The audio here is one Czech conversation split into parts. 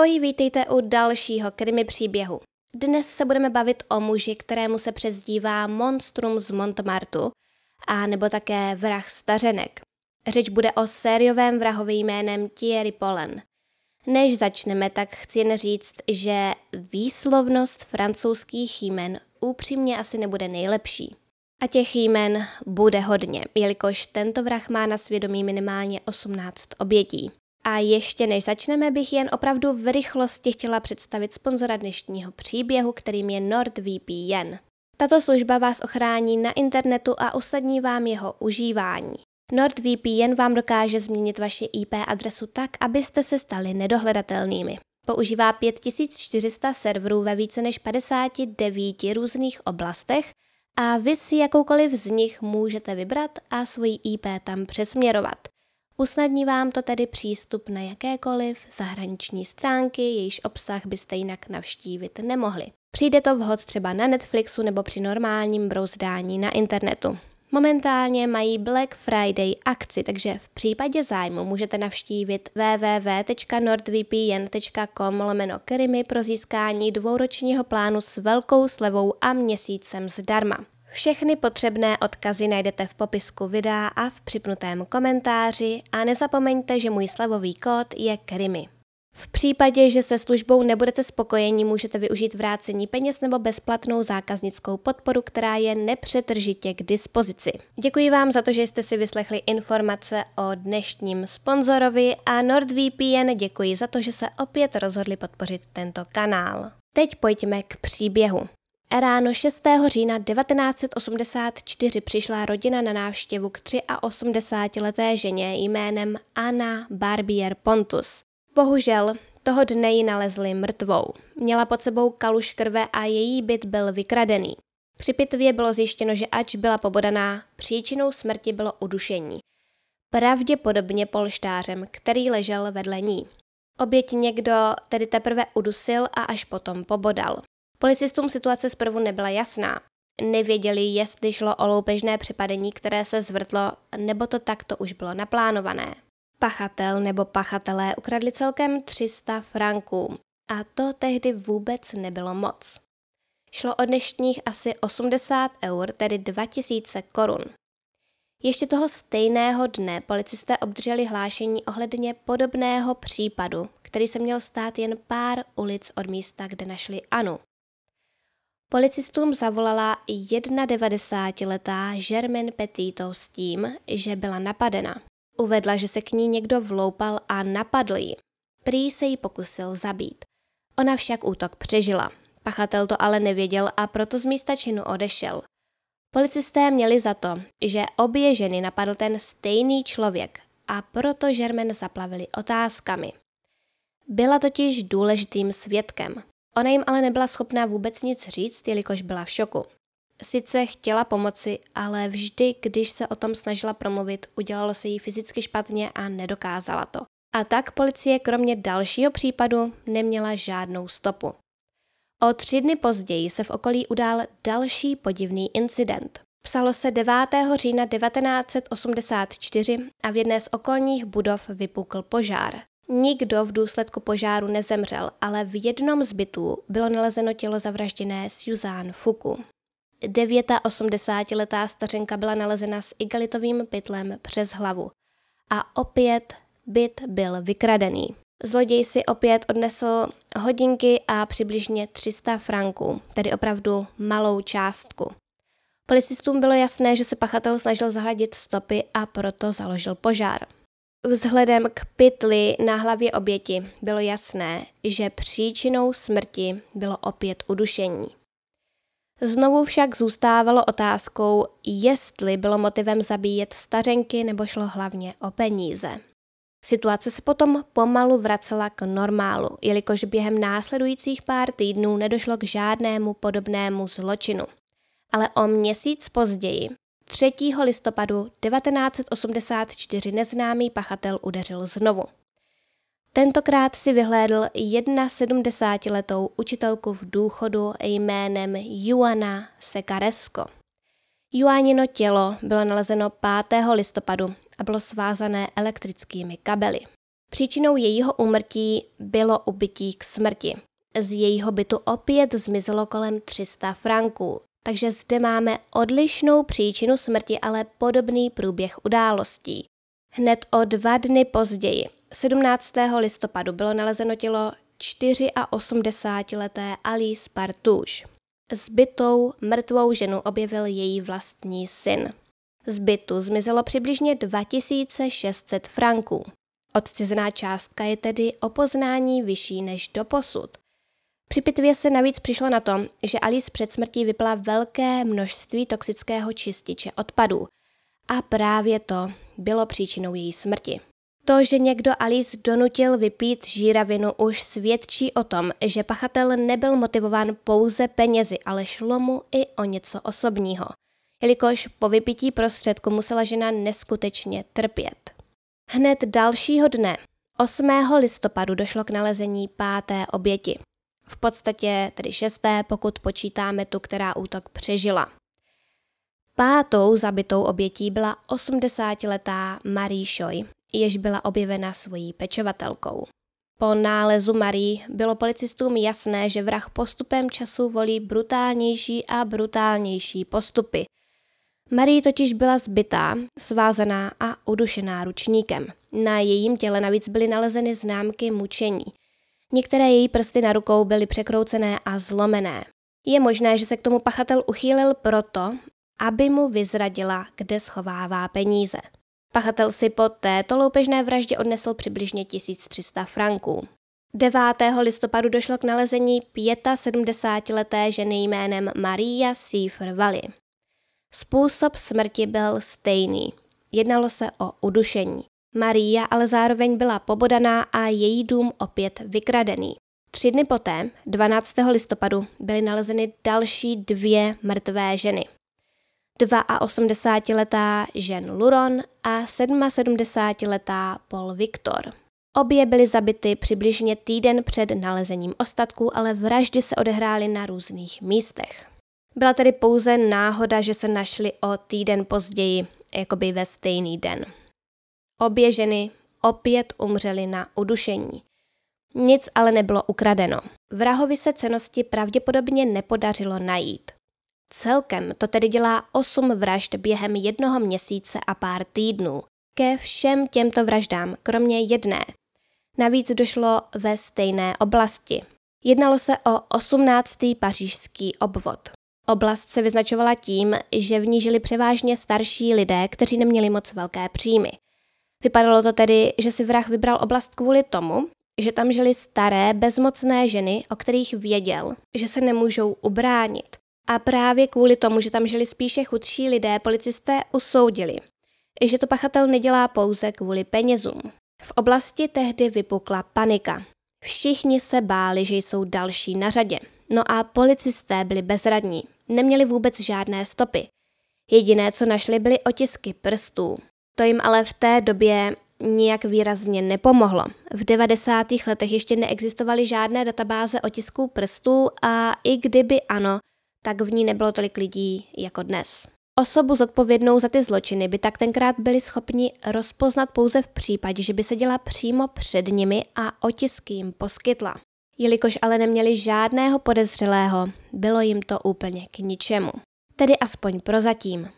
Ahoj, vítejte u dalšího krimi příběhu. Dnes se budeme bavit o muži, kterému se přezdívá Monstrum z Montmartu a nebo také vrah stařenek. Řeč bude o sériovém vrahovi jménem Thierry Polen. Než začneme, tak chci jen říct, že výslovnost francouzských jmen upřímně asi nebude nejlepší. A těch jmen bude hodně, jelikož tento vrah má na svědomí minimálně 18 obětí. A ještě než začneme, bych jen opravdu v rychlosti chtěla představit sponzora dnešního příběhu, kterým je NordVPN. Tato služba vás ochrání na internetu a usnadní vám jeho užívání. NordVPN vám dokáže změnit vaši IP adresu tak, abyste se stali nedohledatelnými. Používá 5400 serverů ve více než 59 různých oblastech a vy si jakoukoliv z nich můžete vybrat a svoji IP tam přesměrovat. Usnadní vám to tedy přístup na jakékoliv zahraniční stránky, jejíž obsah byste jinak navštívit nemohli. Přijde to vhod třeba na Netflixu nebo při normálním brouzdání na internetu. Momentálně mají Black Friday akci, takže v případě zájmu můžete navštívit www.nordvpn.com lomeno pro získání dvouročního plánu s velkou slevou a měsícem zdarma. Všechny potřebné odkazy najdete v popisku videa a v připnutém komentáři a nezapomeňte, že můj slevový kód je Krimi. V případě, že se službou nebudete spokojeni, můžete využít vrácení peněz nebo bezplatnou zákaznickou podporu, která je nepřetržitě k dispozici. Děkuji vám za to, že jste si vyslechli informace o dnešním sponzorovi a NordVPN děkuji za to, že se opět rozhodli podpořit tento kanál. Teď pojďme k příběhu. Ráno 6. října 1984 přišla rodina na návštěvu k 83-leté ženě jménem Anna Barbier Pontus. Bohužel, toho dne ji nalezli mrtvou. Měla pod sebou kaluš krve a její byt byl vykradený. Při pitvě bylo zjištěno, že ač byla pobodaná, příčinou smrti bylo udušení. Pravděpodobně polštářem, který ležel vedle ní. Oběť někdo tedy teprve udusil a až potom pobodal. Policistům situace zprvu nebyla jasná. Nevěděli, jestli šlo o loupežné připadení, které se zvrtlo, nebo to takto už bylo naplánované. Pachatel nebo pachatelé ukradli celkem 300 franků a to tehdy vůbec nebylo moc. Šlo o dnešních asi 80 eur, tedy 2000 korun. Ještě toho stejného dne policisté obdrželi hlášení ohledně podobného případu, který se měl stát jen pár ulic od místa, kde našli Anu. Policistům zavolala 91-letá Germaine Petito s tím, že byla napadena. Uvedla, že se k ní někdo vloupal a napadl ji. Prý se jí pokusil zabít. Ona však útok přežila. Pachatel to ale nevěděl a proto z místa činu odešel. Policisté měli za to, že obě ženy napadl ten stejný člověk a proto Žermen zaplavili otázkami. Byla totiž důležitým svědkem. Ona jim ale nebyla schopná vůbec nic říct, jelikož byla v šoku. Sice chtěla pomoci, ale vždy, když se o tom snažila promluvit, udělalo se jí fyzicky špatně a nedokázala to. A tak policie kromě dalšího případu neměla žádnou stopu. O tři dny později se v okolí udál další podivný incident. Psalo se 9. října 1984 a v jedné z okolních budov vypukl požár. Nikdo v důsledku požáru nezemřel, ale v jednom z bytů bylo nalezeno tělo zavražděné Suzanne Fuku. 89-letá stařenka byla nalezena s igalitovým pytlem přes hlavu. A opět byt byl vykradený. Zloděj si opět odnesl hodinky a přibližně 300 franků, tedy opravdu malou částku. Policistům bylo jasné, že se pachatel snažil zahladit stopy a proto založil požár. Vzhledem k pytli na hlavě oběti bylo jasné, že příčinou smrti bylo opět udušení. Znovu však zůstávalo otázkou, jestli bylo motivem zabíjet stařenky nebo šlo hlavně o peníze. Situace se potom pomalu vracela k normálu, jelikož během následujících pár týdnů nedošlo k žádnému podobnému zločinu. Ale o měsíc později 3. listopadu 1984 neznámý pachatel udeřil znovu. Tentokrát si vyhlédl 71-letou učitelku v důchodu jménem Juana Sekaresko. Juanino tělo bylo nalezeno 5. listopadu a bylo svázané elektrickými kabely. Příčinou jejího úmrtí bylo ubytí k smrti. Z jejího bytu opět zmizelo kolem 300 franků, takže zde máme odlišnou příčinu smrti, ale podobný průběh událostí. Hned o dva dny později, 17. listopadu, bylo nalezeno tělo 84-leté Alice Partouche. Zbytou mrtvou ženu objevil její vlastní syn. Z bytu zmizelo přibližně 2600 franků. Odcizená částka je tedy o poznání vyšší než do posud. Při pitvě se navíc přišlo na to, že Alice před smrtí vypila velké množství toxického čističe odpadů a právě to bylo příčinou její smrti. To, že někdo Alice donutil vypít žíravinu, už svědčí o tom, že pachatel nebyl motivován pouze penězi, ale šlo mu i o něco osobního, jelikož po vypití prostředku musela žena neskutečně trpět. Hned dalšího dne, 8. listopadu, došlo k nalezení páté oběti. V podstatě tedy šesté, pokud počítáme tu, která útok přežila. Pátou zabitou obětí byla 80-letá Marie Choi, jež byla objevena svojí pečovatelkou. Po nálezu Marie bylo policistům jasné, že vrah postupem času volí brutálnější a brutálnější postupy. Marie totiž byla zbytá, svázaná a udušená ručníkem. Na jejím těle navíc byly nalezeny známky mučení. Některé její prsty na rukou byly překroucené a zlomené. Je možné, že se k tomu pachatel uchýlil proto, aby mu vyzradila, kde schovává peníze. Pachatel si po této loupežné vraždě odnesl přibližně 1300 franků. 9. listopadu došlo k nalezení 75-leté ženy jménem Maria Seifer Valley. Způsob smrti byl stejný. Jednalo se o udušení. Maria ale zároveň byla pobodaná a její dům opět vykradený. Tři dny poté, 12. listopadu, byly nalezeny další dvě mrtvé ženy. 82-letá Jean Luron a 77-letá Paul Victor. Obě byly zabity přibližně týden před nalezením ostatků, ale vraždy se odehrály na různých místech. Byla tedy pouze náhoda, že se našly o týden později, jakoby ve stejný den. Obě ženy opět umřely na udušení. Nic ale nebylo ukradeno. Vrahovi se cenosti pravděpodobně nepodařilo najít. Celkem to tedy dělá 8 vražd během jednoho měsíce a pár týdnů. Ke všem těmto vraždám, kromě jedné, navíc došlo ve stejné oblasti. Jednalo se o 18. pařížský obvod. Oblast se vyznačovala tím, že v ní žili převážně starší lidé, kteří neměli moc velké příjmy. Vypadalo to tedy, že si vrah vybral oblast kvůli tomu, že tam žili staré, bezmocné ženy, o kterých věděl, že se nemůžou ubránit. A právě kvůli tomu, že tam žili spíše chudší lidé, policisté usoudili, že to pachatel nedělá pouze kvůli penězům. V oblasti tehdy vypukla panika. Všichni se báli, že jsou další na řadě. No a policisté byli bezradní, neměli vůbec žádné stopy. Jediné, co našli, byly otisky prstů. To jim ale v té době nijak výrazně nepomohlo. V 90. letech ještě neexistovaly žádné databáze otisků prstů a i kdyby ano, tak v ní nebylo tolik lidí jako dnes. Osobu zodpovědnou za ty zločiny by tak tenkrát byli schopni rozpoznat pouze v případě, že by se děla přímo před nimi a otisky jim poskytla. Jelikož ale neměli žádného podezřelého, bylo jim to úplně k ničemu. Tedy aspoň prozatím.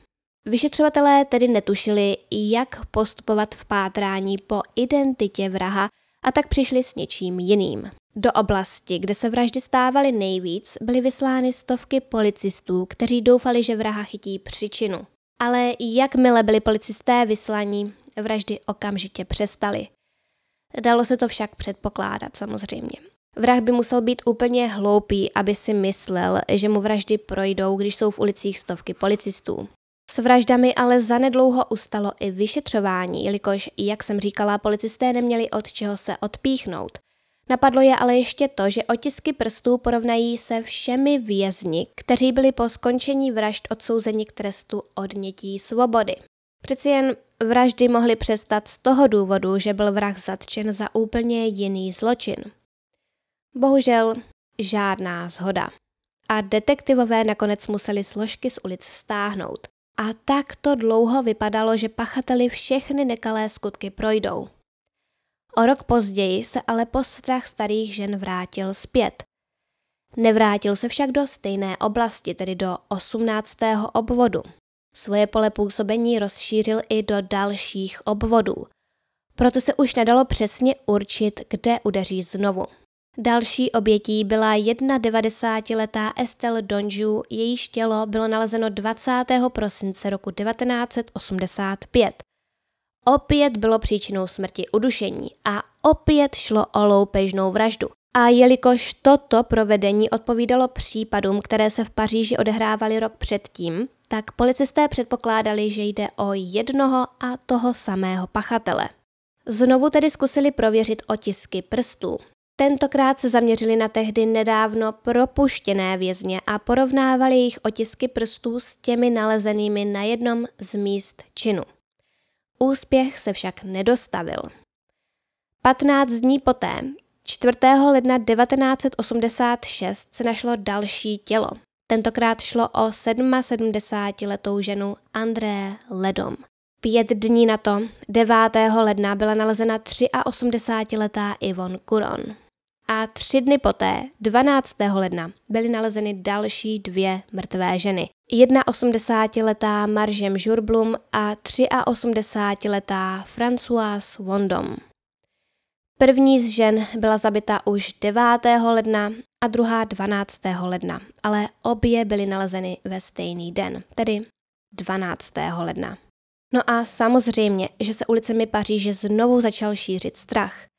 Vyšetřovatelé tedy netušili, jak postupovat v pátrání po identitě vraha a tak přišli s něčím jiným. Do oblasti, kde se vraždy stávaly nejvíc, byly vyslány stovky policistů, kteří doufali, že vraha chytí příčinu. Ale jakmile byli policisté vyslaní, vraždy okamžitě přestaly. Dalo se to však předpokládat samozřejmě. Vrah by musel být úplně hloupý, aby si myslel, že mu vraždy projdou, když jsou v ulicích stovky policistů. S vraždami ale zanedlouho ustalo i vyšetřování, jelikož, jak jsem říkala, policisté neměli od čeho se odpíchnout. Napadlo je ale ještě to, že otisky prstů porovnají se všemi vězni, kteří byli po skončení vražd odsouzeni k trestu odnětí svobody. Přeci jen vraždy mohly přestat z toho důvodu, že byl vrah zatčen za úplně jiný zločin. Bohužel žádná zhoda. A detektivové nakonec museli složky z ulic stáhnout. A tak to dlouho vypadalo, že pachateli všechny nekalé skutky projdou. O rok později se ale postrach starých žen vrátil zpět. Nevrátil se však do stejné oblasti, tedy do 18. obvodu. Svoje pole působení rozšířil i do dalších obvodů. Proto se už nedalo přesně určit, kde udeří znovu. Další obětí byla 91-letá Estelle Donju, jejíž tělo bylo nalezeno 20. prosince roku 1985. Opět bylo příčinou smrti udušení a opět šlo o loupežnou vraždu. A jelikož toto provedení odpovídalo případům, které se v Paříži odehrávaly rok předtím, tak policisté předpokládali, že jde o jednoho a toho samého pachatele. Znovu tedy zkusili prověřit otisky prstů. Tentokrát se zaměřili na tehdy nedávno propuštěné vězně a porovnávali jejich otisky prstů s těmi nalezenými na jednom z míst činu. Úspěch se však nedostavil. 15 dní poté, 4. ledna 1986, se našlo další tělo. Tentokrát šlo o 77-letou ženu André Ledom. Pět dní na to, 9. ledna, byla nalezena 83-letá Yvonne Curon. A tři dny poté, 12. ledna, byly nalezeny další dvě mrtvé ženy. Jedna 80-letá Maržem Žurblum a 83-letá Françoise Wondom. První z žen byla zabita už 9. ledna a druhá 12. ledna, ale obě byly nalezeny ve stejný den, tedy 12. ledna. No a samozřejmě, že se ulicemi Paříže znovu začal šířit strach.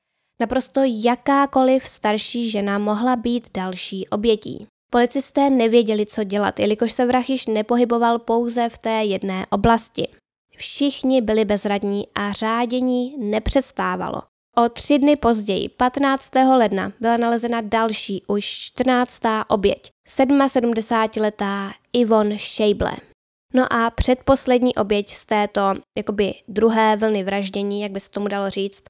Naprosto jakákoliv starší žena mohla být další obětí. Policisté nevěděli, co dělat, jelikož se vrah již nepohyboval pouze v té jedné oblasti. Všichni byli bezradní a řádění nepřestávalo. O tři dny později, 15. ledna, byla nalezena další, už 14. oběť, 77-letá Yvonne Scheible. No a předposlední oběť z této jakoby druhé vlny vraždění, jak by se tomu dalo říct,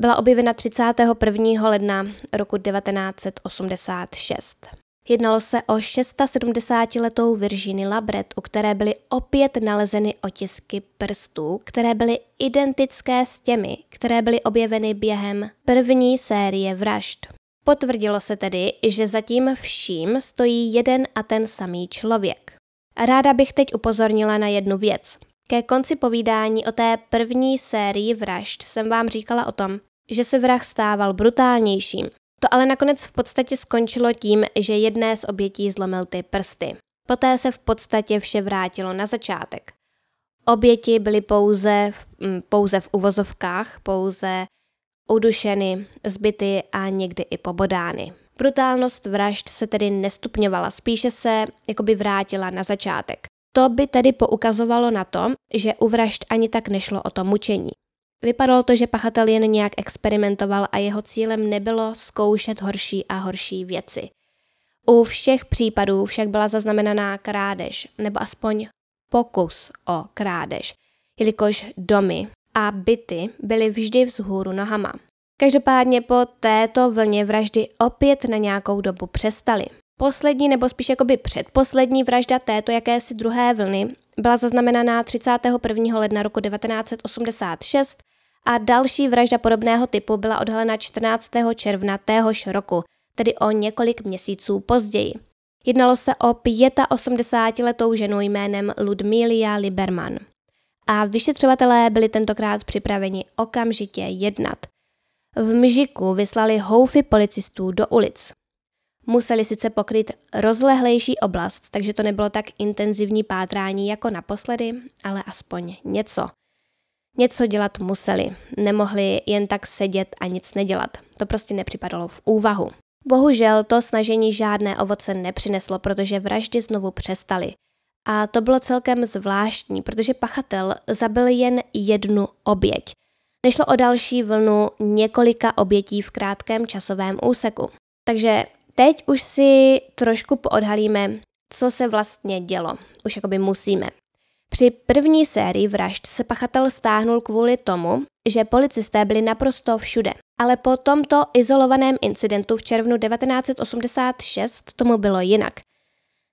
byla objevena 31. ledna roku 1986. Jednalo se o 670-letou Virginie Labret, u které byly opět nalezeny otisky prstů, které byly identické s těmi, které byly objeveny během první série vražd. Potvrdilo se tedy, že zatím vším stojí jeden a ten samý člověk. Ráda bych teď upozornila na jednu věc. Ke konci povídání o té první sérii vražd jsem vám říkala o tom, že se vrah stával brutálnějším, to ale nakonec v podstatě skončilo tím, že jedné z obětí zlomil ty prsty. Poté se v podstatě vše vrátilo na začátek. Oběti byly pouze, mm, pouze v uvozovkách, pouze udušeny, zbyty a někdy i pobodány. Brutálnost vražd se tedy nestupňovala, spíše se jakoby vrátila na začátek. To by tedy poukazovalo na to, že u vražd ani tak nešlo o to mučení. Vypadalo to, že pachatel jen nějak experimentoval a jeho cílem nebylo zkoušet horší a horší věci. U všech případů však byla zaznamenaná krádež, nebo aspoň pokus o krádež, jelikož domy a byty byly vždy vzhůru nohama. Každopádně po této vlně vraždy opět na nějakou dobu přestaly. Poslední nebo spíš jakoby předposlední vražda této jakési druhé vlny byla zaznamenaná 31. ledna roku 1986 a další vražda podobného typu byla odhalena 14. června téhož roku, tedy o několik měsíců později. Jednalo se o 85-letou ženu jménem Ludmília Liberman. A vyšetřovatelé byli tentokrát připraveni okamžitě jednat. V Mžiku vyslali houfy policistů do ulic. Museli sice pokryt rozlehlejší oblast, takže to nebylo tak intenzivní pátrání jako naposledy, ale aspoň něco – Něco dělat museli, nemohli jen tak sedět a nic nedělat. To prostě nepřipadalo v úvahu. Bohužel to snažení žádné ovoce nepřineslo, protože vraždy znovu přestaly. A to bylo celkem zvláštní, protože pachatel zabil jen jednu oběť. Nešlo o další vlnu několika obětí v krátkém časovém úseku. Takže teď už si trošku poodhalíme, co se vlastně dělo. Už jakoby musíme. Při první sérii vražd se pachatel stáhnul kvůli tomu, že policisté byli naprosto všude. Ale po tomto izolovaném incidentu v červnu 1986 tomu bylo jinak.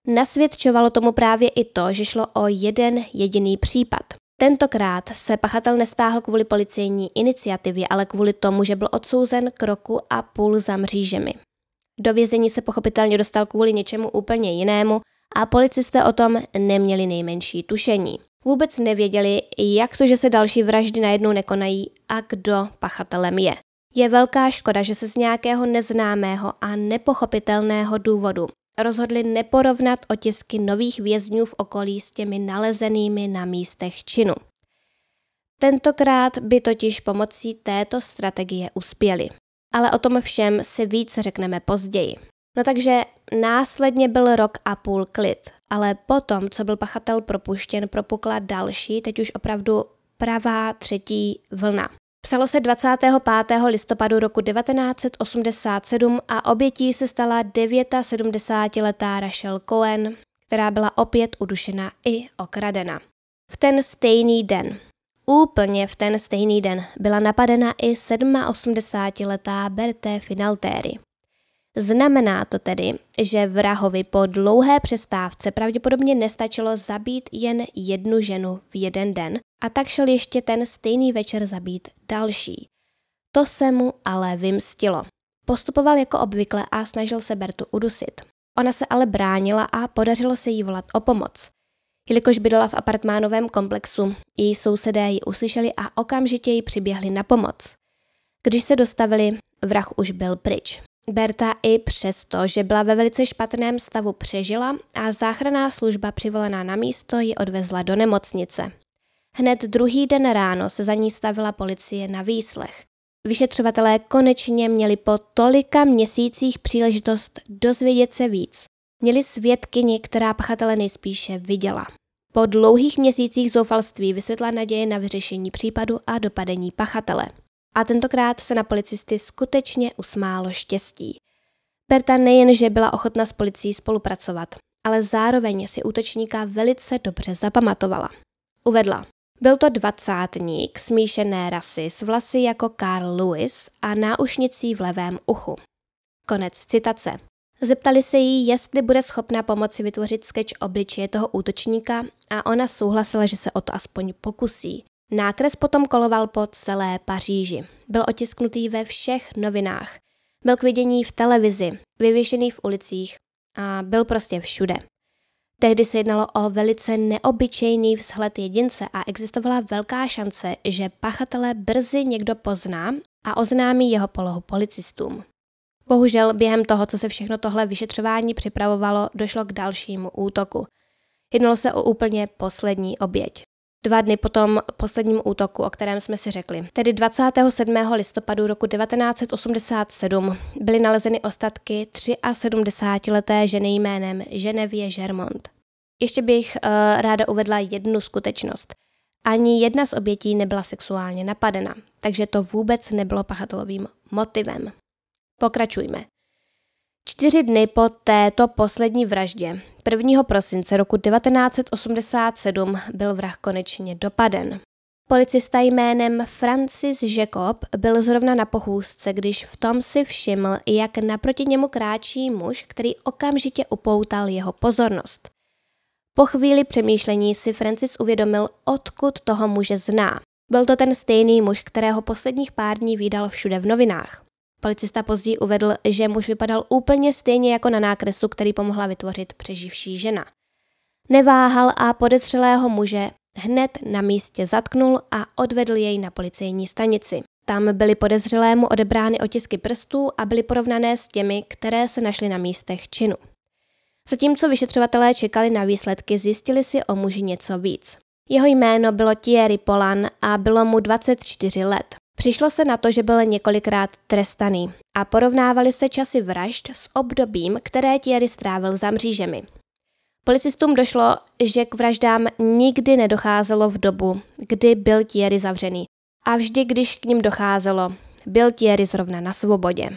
Nasvědčovalo tomu právě i to, že šlo o jeden jediný případ. Tentokrát se pachatel nestáhl kvůli policejní iniciativě, ale kvůli tomu, že byl odsouzen k roku a půl za mřížemi. Do vězení se pochopitelně dostal kvůli něčemu úplně jinému a policisté o tom neměli nejmenší tušení. Vůbec nevěděli, jak to, že se další vraždy najednou nekonají a kdo pachatelem je. Je velká škoda, že se z nějakého neznámého a nepochopitelného důvodu rozhodli neporovnat otisky nových vězňů v okolí s těmi nalezenými na místech činu. Tentokrát by totiž pomocí této strategie uspěli. Ale o tom všem si víc řekneme později. No takže následně byl rok a půl klid, ale potom, co byl pachatel propuštěn, propukla další, teď už opravdu pravá třetí vlna. Psalo se 25. listopadu roku 1987 a obětí se stala 79-letá Rachel Cohen, která byla opět udušena i okradena. V ten stejný den, úplně v ten stejný den, byla napadena i 87-letá Berthe Finaltéry. Znamená to tedy, že vrahovi po dlouhé přestávce pravděpodobně nestačilo zabít jen jednu ženu v jeden den a tak šel ještě ten stejný večer zabít další. To se mu ale vymstilo. Postupoval jako obvykle a snažil se Bertu udusit. Ona se ale bránila a podařilo se jí volat o pomoc. Jelikož bydlela v apartmánovém komplexu, její sousedé ji uslyšeli a okamžitě jí přiběhli na pomoc. Když se dostavili, vrah už byl pryč. Berta i přesto, že byla ve velice špatném stavu přežila a záchranná služba přivolaná na místo ji odvezla do nemocnice. Hned druhý den ráno se za ní stavila policie na výslech. Vyšetřovatelé konečně měli po tolika měsících příležitost dozvědět se víc. Měli svědkyni, která pachatele nejspíše viděla. Po dlouhých měsících zoufalství vysvětla naděje na vyřešení případu a dopadení pachatele. A tentokrát se na policisty skutečně usmálo štěstí. Berta nejenže byla ochotna s policií spolupracovat, ale zároveň si útočníka velice dobře zapamatovala. Uvedla, byl to dvacátník smíšené rasy s vlasy jako Carl Lewis a náušnicí v levém uchu. Konec citace. Zeptali se jí, jestli bude schopna pomoci vytvořit sketch obličeje toho útočníka a ona souhlasila, že se o to aspoň pokusí. Nákres potom koloval po celé Paříži. Byl otisknutý ve všech novinách. Byl k vidění v televizi, vyvěšený v ulicích a byl prostě všude. Tehdy se jednalo o velice neobyčejný vzhled jedince a existovala velká šance, že pachatele brzy někdo pozná a oznámí jeho polohu policistům. Bohužel během toho, co se všechno tohle vyšetřování připravovalo, došlo k dalšímu útoku. Jednalo se o úplně poslední oběť. Dva dny po tom posledním útoku, o kterém jsme si řekli, tedy 27. listopadu roku 1987, byly nalezeny ostatky 73-leté ženy jménem Ženevě Germont. Ještě bych uh, ráda uvedla jednu skutečnost. Ani jedna z obětí nebyla sexuálně napadena, takže to vůbec nebylo pachatelovým motivem. Pokračujme. Čtyři dny po této poslední vraždě, 1. prosince roku 1987, byl vrah konečně dopaden. Policista jménem Francis Jacob byl zrovna na pochůzce, když v tom si všiml, jak naproti němu kráčí muž, který okamžitě upoutal jeho pozornost. Po chvíli přemýšlení si Francis uvědomil, odkud toho muže zná. Byl to ten stejný muž, kterého posledních pár dní vydal všude v novinách. Policista později uvedl, že muž vypadal úplně stejně jako na nákresu, který pomohla vytvořit přeživší žena. Neváhal a podezřelého muže hned na místě zatknul a odvedl jej na policejní stanici. Tam byly podezřelému odebrány otisky prstů a byly porovnané s těmi, které se našly na místech činu. Zatímco vyšetřovatelé čekali na výsledky, zjistili si o muži něco víc. Jeho jméno bylo Thierry Polan a bylo mu 24 let. Přišlo se na to, že byl několikrát trestaný a porovnávali se časy vražd s obdobím, které Thierry strávil za mřížemi. Policistům došlo, že k vraždám nikdy nedocházelo v dobu, kdy byl Thierry zavřený. A vždy, když k ním docházelo, byl Thierry zrovna na svobodě.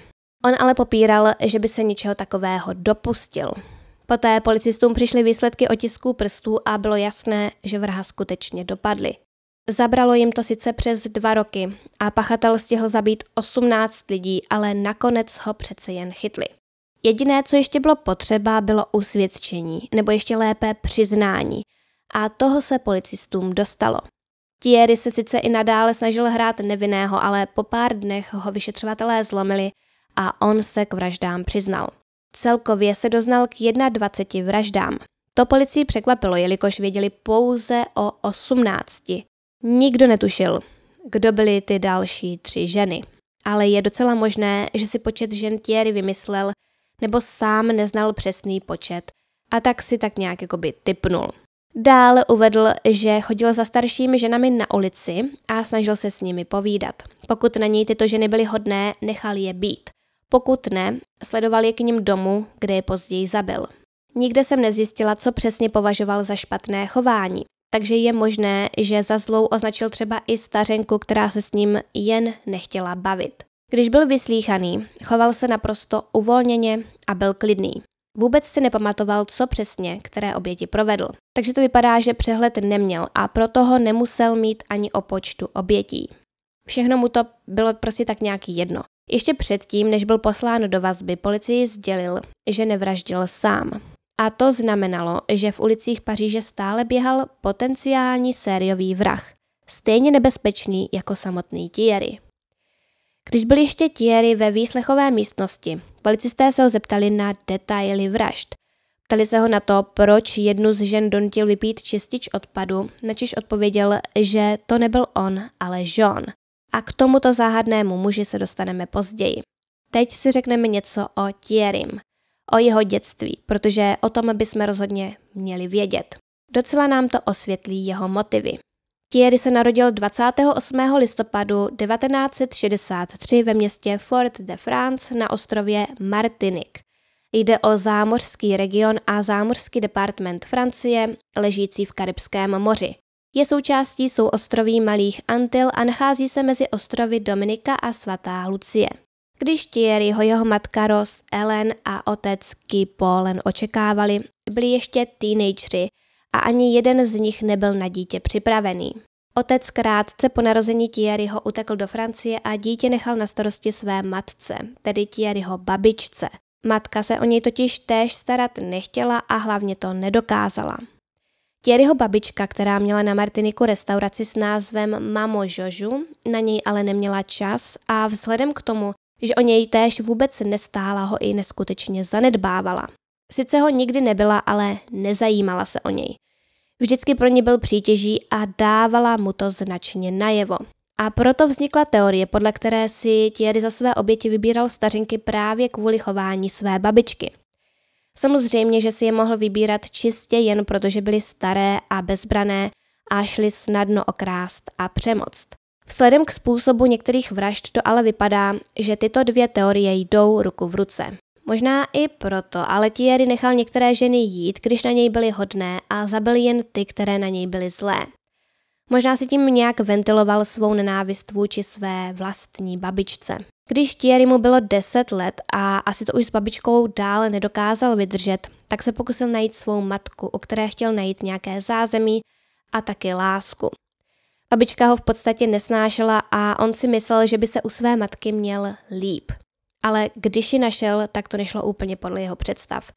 On ale popíral, že by se ničeho takového dopustil. Poté policistům přišly výsledky otisků prstů a bylo jasné, že vraha skutečně dopadly. Zabralo jim to sice přes dva roky a pachatel stihl zabít 18 lidí, ale nakonec ho přece jen chytli. Jediné, co ještě bylo potřeba, bylo usvědčení, nebo ještě lépe přiznání. A toho se policistům dostalo. Thierry se sice i nadále snažil hrát nevinného, ale po pár dnech ho vyšetřovatelé zlomili a on se k vraždám přiznal. Celkově se doznal k 21 vraždám. To policii překvapilo, jelikož věděli pouze o 18. Nikdo netušil, kdo byly ty další tři ženy. Ale je docela možné, že si počet žen Thierry vymyslel nebo sám neznal přesný počet a tak si tak nějak jakoby typnul. Dále uvedl, že chodil za staršími ženami na ulici a snažil se s nimi povídat. Pokud na něj tyto ženy byly hodné, nechal je být. Pokud ne, sledoval je k ním domů, kde je později zabil. Nikde jsem nezjistila, co přesně považoval za špatné chování, takže je možné, že za zlou označil třeba i stařenku, která se s ním jen nechtěla bavit. Když byl vyslíchaný, choval se naprosto uvolněně a byl klidný. Vůbec si nepamatoval, co přesně, které oběti provedl. Takže to vypadá, že přehled neměl a proto ho nemusel mít ani o počtu obětí. Všechno mu to bylo prostě tak nějaký jedno. Ještě předtím, než byl poslán do vazby, policii sdělil, že nevraždil sám. A to znamenalo, že v ulicích Paříže stále běhal potenciální sériový vrah, stejně nebezpečný jako samotný Thierry. Když byl ještě Thierry ve výslechové místnosti, policisté se ho zeptali na detaily vražd. Ptali se ho na to, proč jednu z žen donutil vypít čistič odpadu, načiž odpověděl, že to nebyl on, ale Jean. A k tomuto záhadnému muži se dostaneme později. Teď si řekneme něco o Thierrym, o jeho dětství, protože o tom bychom rozhodně měli vědět. Docela nám to osvětlí jeho motivy. Thierry se narodil 28. listopadu 1963 ve městě Fort de France na ostrově Martinique. Jde o zámořský region a zámořský department Francie, ležící v Karibském moři. Je součástí souostroví Malých Antil a nachází se mezi ostrovy Dominika a svatá Lucie. Když Thierryho jeho matka Ross, Ellen a otec Guy Paulen očekávali, byli ještě teenageři a ani jeden z nich nebyl na dítě připravený. Otec krátce po narození Thierryho utekl do Francie a dítě nechal na starosti své matce, tedy Thierryho babičce. Matka se o něj totiž též starat nechtěla a hlavně to nedokázala. Thierryho babička, která měla na Martiniku restauraci s názvem Mamo Jožu, na něj ale neměla čas a vzhledem k tomu, že o něj též vůbec nestála, ho i neskutečně zanedbávala. Sice ho nikdy nebyla, ale nezajímala se o něj. Vždycky pro ní byl přítěží a dávala mu to značně najevo. A proto vznikla teorie, podle které si Thierry za své oběti vybíral stařinky právě kvůli chování své babičky. Samozřejmě, že si je mohl vybírat čistě jen protože byly staré a bezbrané a šly snadno okrást a přemoct. Vzhledem k způsobu některých vražd to ale vypadá, že tyto dvě teorie jdou ruku v ruce. Možná i proto, ale Thierry nechal některé ženy jít, když na něj byly hodné a zabil jen ty, které na něj byly zlé. Možná si tím nějak ventiloval svou nenávist vůči své vlastní babičce. Když Thierry mu bylo 10 let a asi to už s babičkou dále nedokázal vydržet, tak se pokusil najít svou matku, o které chtěl najít nějaké zázemí a taky lásku. Babička ho v podstatě nesnášela a on si myslel, že by se u své matky měl líp. Ale když ji našel, tak to nešlo úplně podle jeho představ.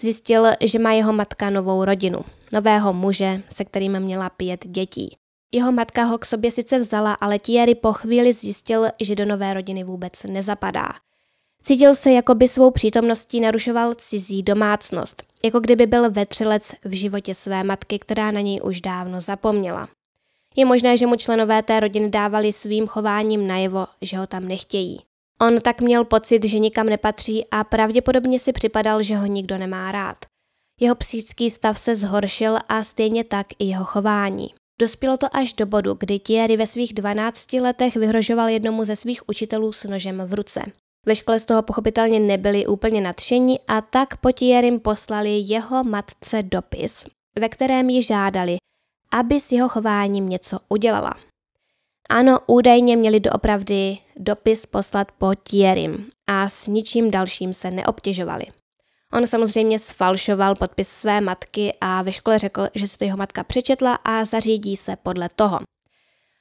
Zjistil, že má jeho matka novou rodinu, nového muže, se kterým měla pět dětí. Jeho matka ho k sobě sice vzala, ale Thierry po chvíli zjistil, že do nové rodiny vůbec nezapadá. Cítil se, jako by svou přítomností narušoval cizí domácnost, jako kdyby byl vetřelec v životě své matky, která na něj už dávno zapomněla. Je možné, že mu členové té rodiny dávali svým chováním najevo, že ho tam nechtějí. On tak měl pocit, že nikam nepatří a pravděpodobně si připadal, že ho nikdo nemá rád. Jeho psychický stav se zhoršil a stejně tak i jeho chování. Dospělo to až do bodu, kdy Thierry ve svých 12 letech vyhrožoval jednomu ze svých učitelů s nožem v ruce. Ve škole z toho pochopitelně nebyli úplně nadšení a tak po Thierrym poslali jeho matce dopis, ve kterém ji žádali, aby s jeho chováním něco udělala. Ano, údajně měli doopravdy dopis poslat po Thierrym a s ničím dalším se neobtěžovali. On samozřejmě sfalšoval podpis své matky a ve škole řekl, že si to jeho matka přečetla a zařídí se podle toho.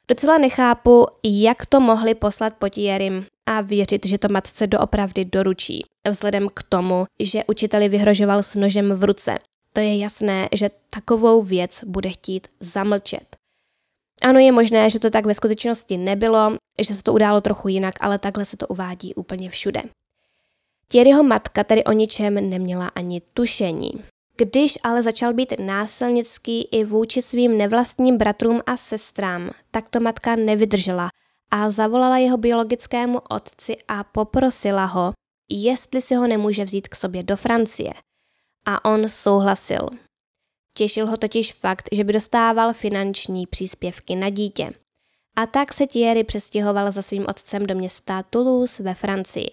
Docela nechápu, jak to mohli poslat po Thierrym a věřit, že to matce doopravdy doručí, vzhledem k tomu, že učiteli vyhrožoval s nožem v ruce. To je jasné, že takovou věc bude chtít zamlčet. Ano, je možné, že to tak ve skutečnosti nebylo, že se to událo trochu jinak, ale takhle se to uvádí úplně všude. Thierryho matka tedy o ničem neměla ani tušení. Když ale začal být násilnický i vůči svým nevlastním bratrům a sestrám, tak to matka nevydržela a zavolala jeho biologickému otci a poprosila ho, jestli si ho nemůže vzít k sobě do Francie. A on souhlasil. Těšil ho totiž fakt, že by dostával finanční příspěvky na dítě. A tak se Thierry přestěhoval za svým otcem do města Toulouse ve Francii.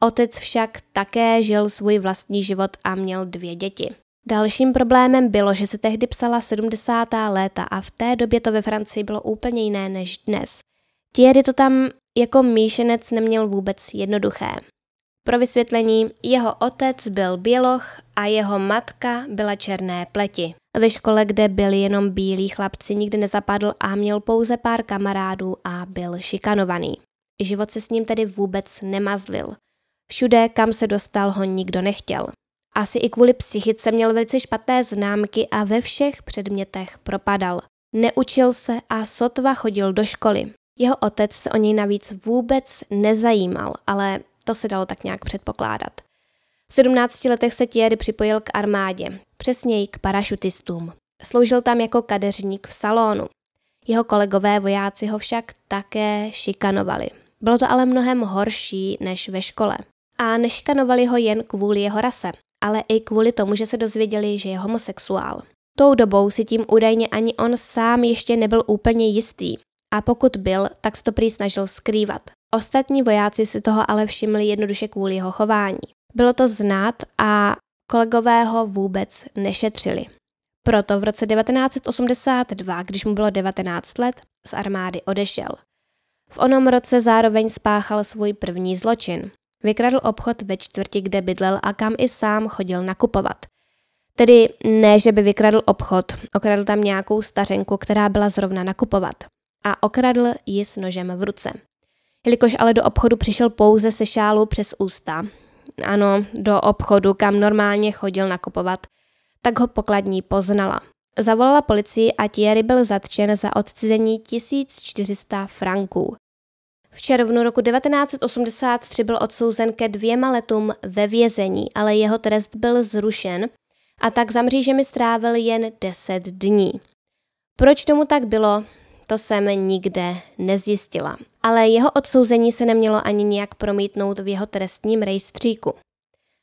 Otec však také žil svůj vlastní život a měl dvě děti. Dalším problémem bylo, že se tehdy psala 70. léta a v té době to ve Francii bylo úplně jiné než dnes. Thierry to tam jako míšenec neměl vůbec jednoduché. Pro vysvětlení, jeho otec byl běloch a jeho matka byla černé pleti. Ve škole, kde byli jenom bílí chlapci, nikdy nezapadl a měl pouze pár kamarádů a byl šikanovaný. Život se s ním tedy vůbec nemazlil. Všude, kam se dostal, ho nikdo nechtěl. Asi i kvůli psychice měl velice špatné známky a ve všech předmětech propadal. Neučil se a sotva chodil do školy. Jeho otec se o něj navíc vůbec nezajímal, ale to se dalo tak nějak předpokládat. V 17 letech se Thierry připojil k armádě, přesněji k parašutistům. Sloužil tam jako kadeřník v salonu. Jeho kolegové vojáci ho však také šikanovali. Bylo to ale mnohem horší než ve škole. A nešikanovali ho jen kvůli jeho rase, ale i kvůli tomu, že se dozvěděli, že je homosexuál. Tou dobou si tím údajně ani on sám ještě nebyl úplně jistý a pokud byl, tak se to prý snažil skrývat. Ostatní vojáci si toho ale všimli jednoduše kvůli jeho chování. Bylo to znát a kolegové ho vůbec nešetřili. Proto v roce 1982, když mu bylo 19 let, z armády odešel. V onom roce zároveň spáchal svůj první zločin. Vykradl obchod ve čtvrti, kde bydlel a kam i sám chodil nakupovat. Tedy ne, že by vykradl obchod, okradl tam nějakou stařenku, která byla zrovna nakupovat. A okradl ji s nožem v ruce. Jelikož ale do obchodu přišel pouze se šálou přes ústa, ano, do obchodu, kam normálně chodil nakupovat, tak ho pokladní poznala. Zavolala policii a Thierry byl zatčen za odcizení 1400 franků. V červnu roku 1983 byl odsouzen ke dvěma letům ve vězení, ale jeho trest byl zrušen a tak za mřížemi strávil jen 10 dní. Proč tomu tak bylo, to jsem nikde nezjistila. Ale jeho odsouzení se nemělo ani nějak promítnout v jeho trestním rejstříku.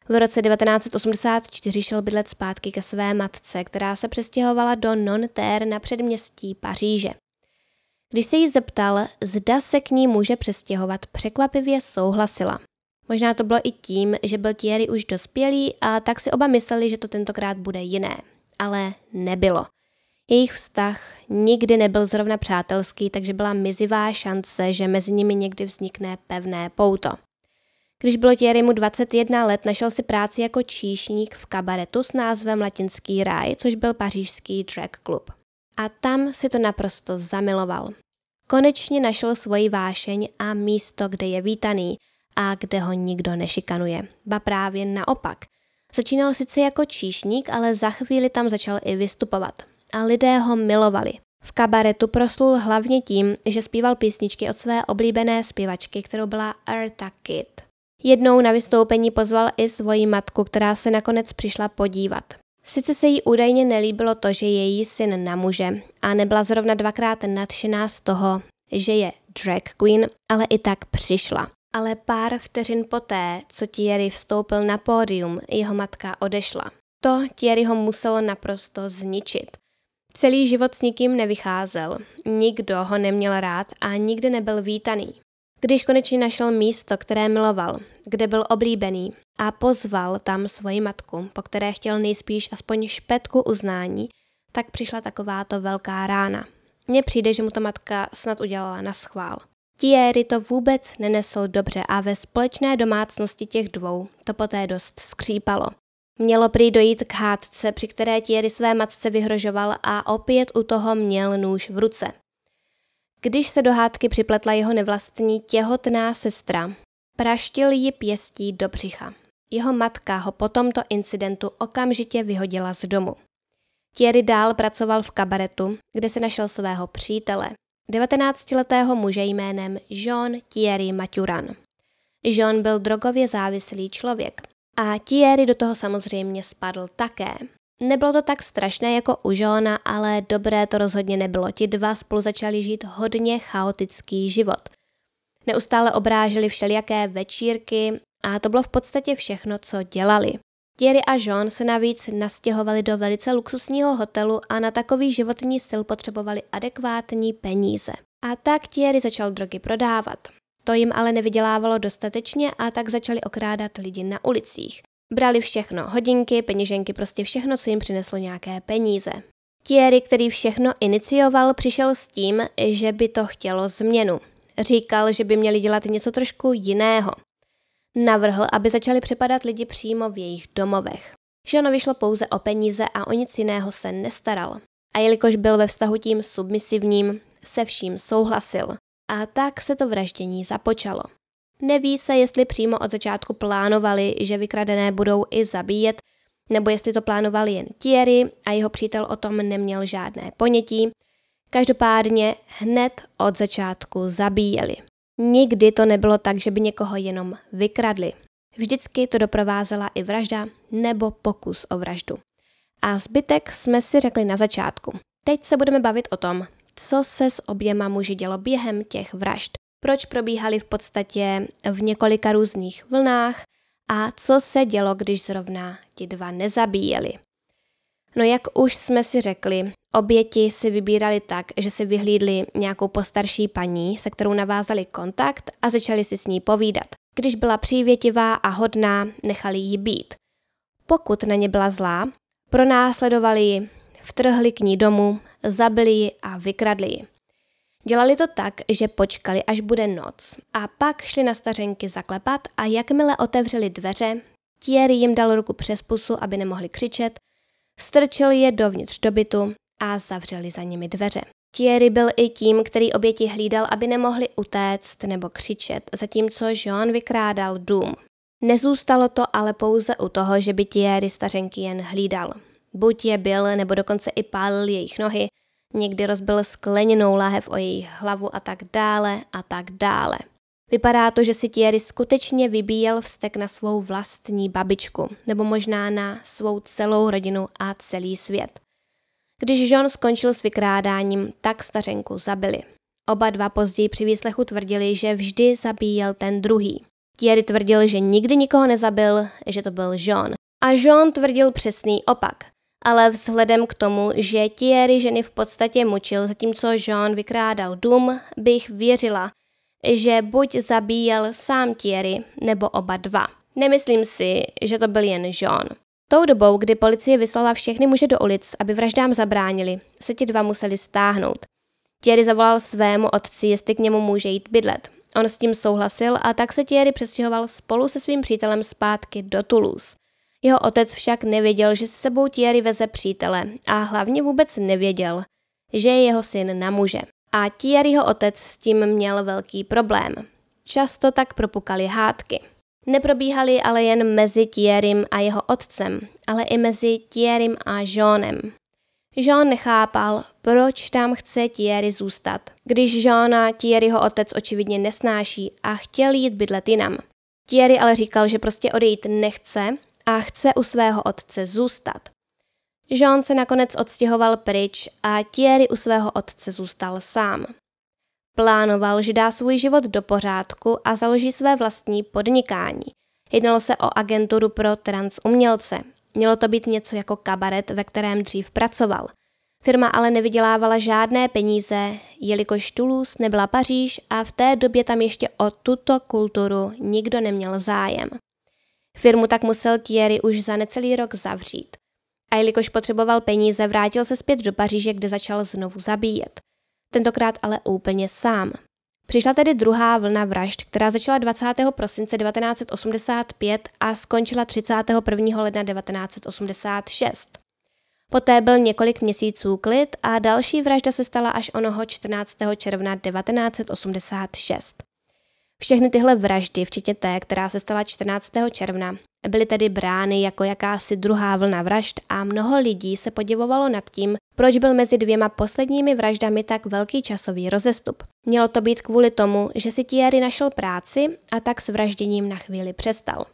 V roce 1984 šel bydlet zpátky ke své matce, která se přestěhovala do Nanterre na předměstí Paříže. Když se jí zeptal, zda se k ní může přestěhovat, překvapivě souhlasila. Možná to bylo i tím, že byl Thierry už dospělý a tak si oba mysleli, že to tentokrát bude jiné. Ale nebylo. Jejich vztah nikdy nebyl zrovna přátelský, takže byla mizivá šance, že mezi nimi někdy vznikne pevné pouto. Když bylo Thierrymu 21 let, našel si práci jako číšník v kabaretu s názvem Latinský ráj, což byl pařížský drag klub. A tam si to naprosto zamiloval. Konečně našel svoji vášeň a místo, kde je vítaný a kde ho nikdo nešikanuje. Ba právě naopak. Začínal sice jako číšník, ale za chvíli tam začal i vystupovat a lidé ho milovali. V kabaretu proslul hlavně tím, že zpíval písničky od své oblíbené zpěvačky, kterou byla Eartha Kitt. Jednou na vystoupení pozval i svoji matku, která se nakonec přišla podívat. Sice se jí údajně nelíbilo to, že je její syn na muže a nebyla zrovna dvakrát nadšená z toho, že je drag queen, ale i tak přišla. Ale pár vteřin poté, co Thierry vstoupil na pódium, jeho matka odešla. To Thierryho muselo naprosto zničit. Celý život s nikým nevycházel, nikdo ho neměl rád a nikdy nebyl vítaný. Když konečně našel místo, které miloval, kde byl oblíbený a pozval tam svoji matku, po které chtěl nejspíš aspoň špetku uznání, tak přišla takováto velká rána. Mně přijde, že mu to matka snad udělala na schvál. Thierry to vůbec nenesl dobře a ve společné domácnosti těch dvou to poté dost skřípalo. Mělo prý dojít k hádce, při které Thierry své matce vyhrožoval a opět u toho měl nůž v ruce. Když se do hádky připletla jeho nevlastní těhotná sestra, praštil ji pěstí do břicha. Jeho matka ho po tomto incidentu okamžitě vyhodila z domu. Thierry dál pracoval v kabaretu, kde si našel svého přítele, 19-letého muže jménem Jean Thierry Maturan. Jean byl drogově závislý člověk a Thierry do toho samozřejmě spadl také. Nebylo to tak strašné jako u Jeana, ale dobré to rozhodně nebylo. Ti dva spolu začali žít hodně chaotický život. Neustále obráželi všelijaké večírky a to bylo v podstatě všechno, co dělali. Thierry a Jean se navíc nastěhovali do velice luxusního hotelu a na takový životní styl potřebovali adekvátní peníze. A tak Thierry začal drogy prodávat. To jim ale nevydělávalo dostatečně a tak začali okrádat lidi na ulicích. Brali všechno, hodinky, peněženky, prostě všechno, co jim přineslo nějaké peníze. Thierry, který všechno inicioval, přišel s tím, že by to chtělo změnu. Říkal, že by měli dělat něco trošku jiného. Navrhl, aby začali přepadat lidi přímo v jejich domovech. Žano vyšlo pouze o peníze a o nic jiného se nestaral. A jelikož byl ve vztahu tím submisivním, se vším souhlasil. A tak se to vraždění započalo. Neví se, jestli přímo od začátku plánovali, že vykradené budou i zabíjet, nebo jestli to plánovali jen Thierry a jeho přítel o tom neměl žádné ponětí. Každopádně hned od začátku zabíjeli. Nikdy to nebylo tak, že by někoho jenom vykradli. Vždycky to doprovázela i vražda nebo pokus o vraždu. A zbytek jsme si řekli na začátku. Teď se budeme bavit o tom, co se s oběma muži dělo během těch vražd. Proč probíhaly v podstatě v několika různých vlnách a co se dělo, když zrovna ti dva nezabíjeli. No jak už jsme si řekli, oběti si vybírali tak, že si vyhlídli nějakou postarší paní, se kterou navázali kontakt a začali si s ní povídat. Když byla přívětivá a hodná, nechali ji být. Pokud na ně byla zlá, pronásledovali ji, vtrhli k ní domů, zabili ji a vykradli ji. Dělali to tak, že počkali, až bude noc a pak šli na stařenky zaklepat a jakmile otevřeli dveře, Thierry jim dal ruku přes pusu, aby nemohli křičet Strčil je dovnitř do bytu a zavřeli za nimi dveře. Thierry byl i tím, který oběti hlídal, aby nemohli utéct nebo křičet, zatímco Jean vykrádal dům. Nezůstalo to ale pouze u toho, že by Thierry stařenky jen hlídal. Buď je byl, nebo dokonce i pálil jejich nohy, někdy rozbil skleněnou láhev o jejich hlavu a tak dále a tak dále. Vypadá to, že si Thierry skutečně vybíjel vztek na svou vlastní babičku, nebo možná na svou celou rodinu a celý svět. Když John skončil s vykrádáním, tak stařenku zabili. Oba dva později při výslechu tvrdili, že vždy zabíjel ten druhý. Thierry tvrdil, že nikdy nikoho nezabil, že to byl John. A John tvrdil přesný opak. Ale vzhledem k tomu, že Thierry ženy v podstatě mučil, zatímco John vykrádal dům, bych věřila, že buď zabíjel sám Thierry nebo oba dva. Nemyslím si, že to byl jen Jean. Tou dobou, kdy policie vyslala všechny muže do ulic, aby vraždám zabránili, se ti dva museli stáhnout. Thierry zavolal svému otci, jestli k němu může jít bydlet. On s tím souhlasil a tak se Thierry přestěhoval spolu se svým přítelem zpátky do Toulouse. Jeho otec však nevěděl, že s sebou Thierry veze přítele a hlavně vůbec nevěděl, že je jeho syn na muže a Thierryho otec s tím měl velký problém. Často tak propukaly hádky. Neprobíhaly ale jen mezi Thierrym a jeho otcem, ale i mezi Thierrym a Jeanem. Jean nechápal, proč tam chce Thierry zůstat, když Jeana Thierryho otec očividně nesnáší a chtěl jít bydlet jinam. Thierry ale říkal, že prostě odejít nechce a chce u svého otce zůstat. Jean se nakonec odstěhoval pryč a Thierry u svého otce zůstal sám. Plánoval, že dá svůj život do pořádku a založí své vlastní podnikání. Jednalo se o agenturu pro transumělce. Mělo to být něco jako kabaret, ve kterém dřív pracoval. Firma ale nevydělávala žádné peníze, jelikož Toulouse nebyla Paříž a v té době tam ještě o tuto kulturu nikdo neměl zájem. Firmu tak musel Thierry už za necelý rok zavřít a jelikož potřeboval peníze, vrátil se zpět do Paříže, kde začal znovu zabíjet. Tentokrát ale úplně sám. Přišla tedy druhá vlna vražd, která začala 20. prosince 1985 a skončila 31. ledna 1986. Poté byl několik měsíců klid a další vražda se stala až onoho 14. června 1986. Všechny tyhle vraždy, včetně té, která se stala 14. června, byly tedy brány jako jakási druhá vlna vražd a mnoho lidí se podivovalo nad tím, proč byl mezi dvěma posledními vraždami tak velký časový rozestup. Mělo to být kvůli tomu, že si Thierry našel práci a tak s vražděním na chvíli přestal.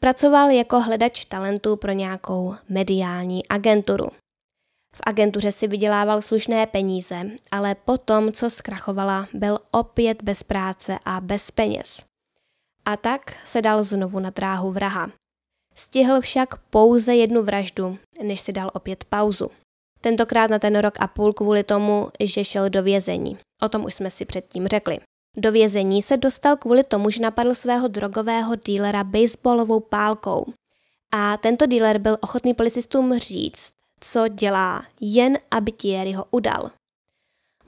Pracoval jako hledač talentů pro nějakou mediální agenturu. V agentuře si vydělával slušné peníze, ale potom, co zkrachovala, byl opět bez práce a bez peněz. A tak se dal znovu na dráhu vraha. Stihl však pouze jednu vraždu, než si dal opět pauzu. Tentokrát na ten rok a půl kvůli tomu, že šel do vězení. O tom už jsme si předtím řekli. Do vězení se dostal kvůli tomu, že napadl svého drogového dílera baseballovou pálkou. A tento díler byl ochotný policistům říct, co dělá, jen aby Thierry ho udal.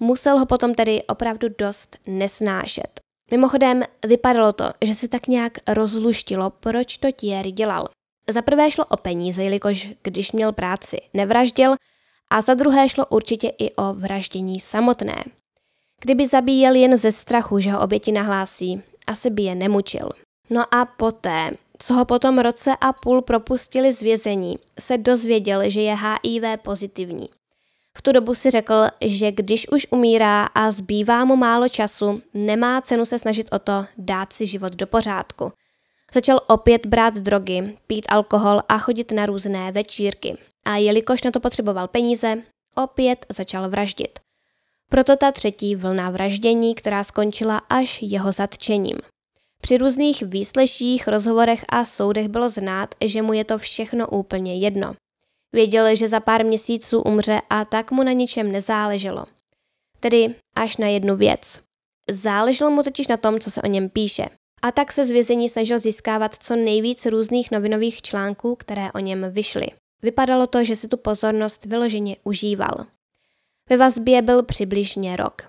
Musel ho potom tedy opravdu dost nesnášet. Mimochodem, vypadalo to, že se tak nějak rozluštilo, proč to Thierry dělal. Za prvé šlo o peníze, jelikož když měl práci, nevraždil, a za druhé šlo určitě i o vraždění samotné. Kdyby zabíjel jen ze strachu, že ho oběti nahlásí, asi by je nemučil. No a poté, co ho potom roce a půl propustili z vězení, se dozvěděl, že je HIV pozitivní. V tu dobu si řekl, že když už umírá a zbývá mu málo času, nemá cenu se snažit o to dát si život do pořádku. Začal opět brát drogy, pít alkohol a chodit na různé večírky. A jelikož na to potřeboval peníze, opět začal vraždit. Proto ta třetí vlna vraždění, která skončila až jeho zatčením. Při různých výsleších, rozhovorech a soudech bylo znát, že mu je to všechno úplně jedno. Věděl, že za pár měsíců umře a tak mu na ničem nezáleželo. Tedy až na jednu věc. Záleželo mu totiž na tom, co se o něm píše. A tak se z vězení snažil získávat co nejvíc různých novinových článků, které o něm vyšly. Vypadalo to, že si tu pozornost vyloženě užíval. Ve vazbě byl přibližně rok.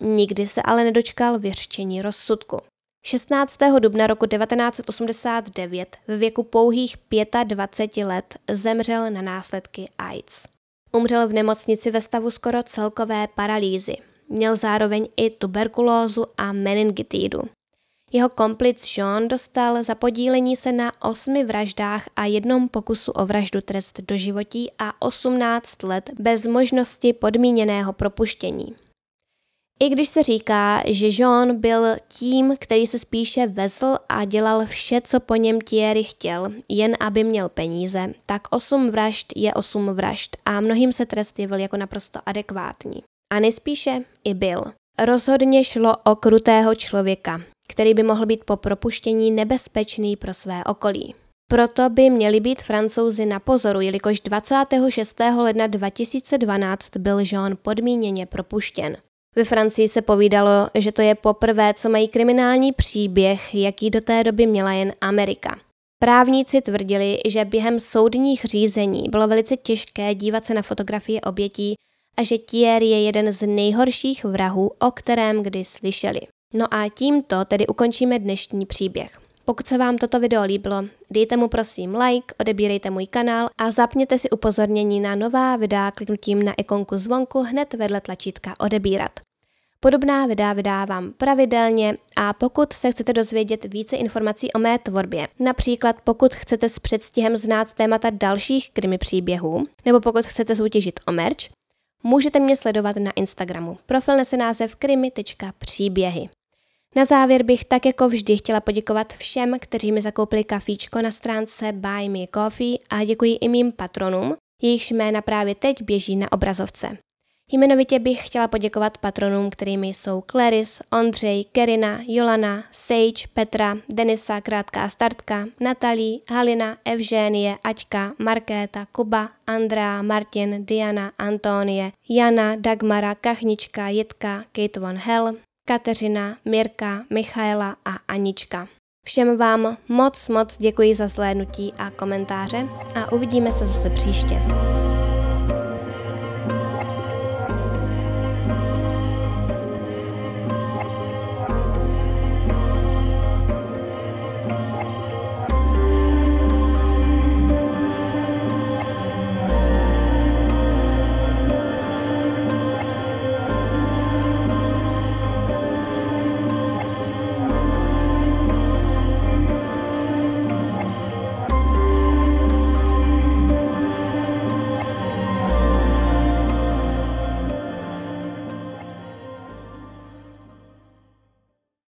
Nikdy se ale nedočkal vyřčení rozsudku. 16. dubna roku 1989 ve věku pouhých 25 let zemřel na následky AIDS. Umřel v nemocnici ve stavu skoro celkové paralýzy. Měl zároveň i tuberkulózu a meningitidu. Jeho komplic Jean dostal za podílení se na osmi vraždách a jednom pokusu o vraždu trest do životí a 18 let bez možnosti podmíněného propuštění. I když se říká, že Jean byl tím, který se spíše vezl a dělal vše, co po něm Thierry chtěl, jen aby měl peníze, tak osm vražd je osm vražd a mnohým se trest jevil jako naprosto adekvátní. A nejspíše i byl. Rozhodně šlo o krutého člověka, který by mohl být po propuštění nebezpečný pro své okolí. Proto by měli být francouzi na pozoru, jelikož 26. ledna 2012 byl Jean podmíněně propuštěn. Ve Francii se povídalo, že to je poprvé, co mají kriminální příběh, jaký do té doby měla jen Amerika. Právníci tvrdili, že během soudních řízení bylo velice těžké dívat se na fotografie obětí a že Thierry je jeden z nejhorších vrahů, o kterém kdy slyšeli. No a tímto tedy ukončíme dnešní příběh. Pokud se vám toto video líbilo, dejte mu prosím like, odebírejte můj kanál a zapněte si upozornění na nová videa kliknutím na ikonku zvonku hned vedle tlačítka odebírat. Podobná videa vydávám pravidelně a pokud se chcete dozvědět více informací o mé tvorbě, například pokud chcete s předstihem znát témata dalších krimi příběhů, nebo pokud chcete soutěžit o merch, můžete mě sledovat na Instagramu. Profil nese název krimi.příběhy. Na závěr bych tak jako vždy chtěla poděkovat všem, kteří mi zakoupili kafíčko na stránce Buy Me Coffee a děkuji i mým patronům, jejichž jména právě teď běží na obrazovce. Jmenovitě bych chtěla poděkovat patronům, kterými jsou Claris, Ondřej, Kerina, Jolana, Sage, Petra, Denisa, Krátká startka, Natalí, Halina, Evženie, Aťka, Markéta, Kuba, Andrea, Martin, Diana, Antonie, Jana, Dagmara, Kachnička, Jitka, Kate von Hell, Kateřina, Mirka, Michaela a Anička. Všem vám moc, moc děkuji za slédnutí a komentáře a uvidíme se zase příště.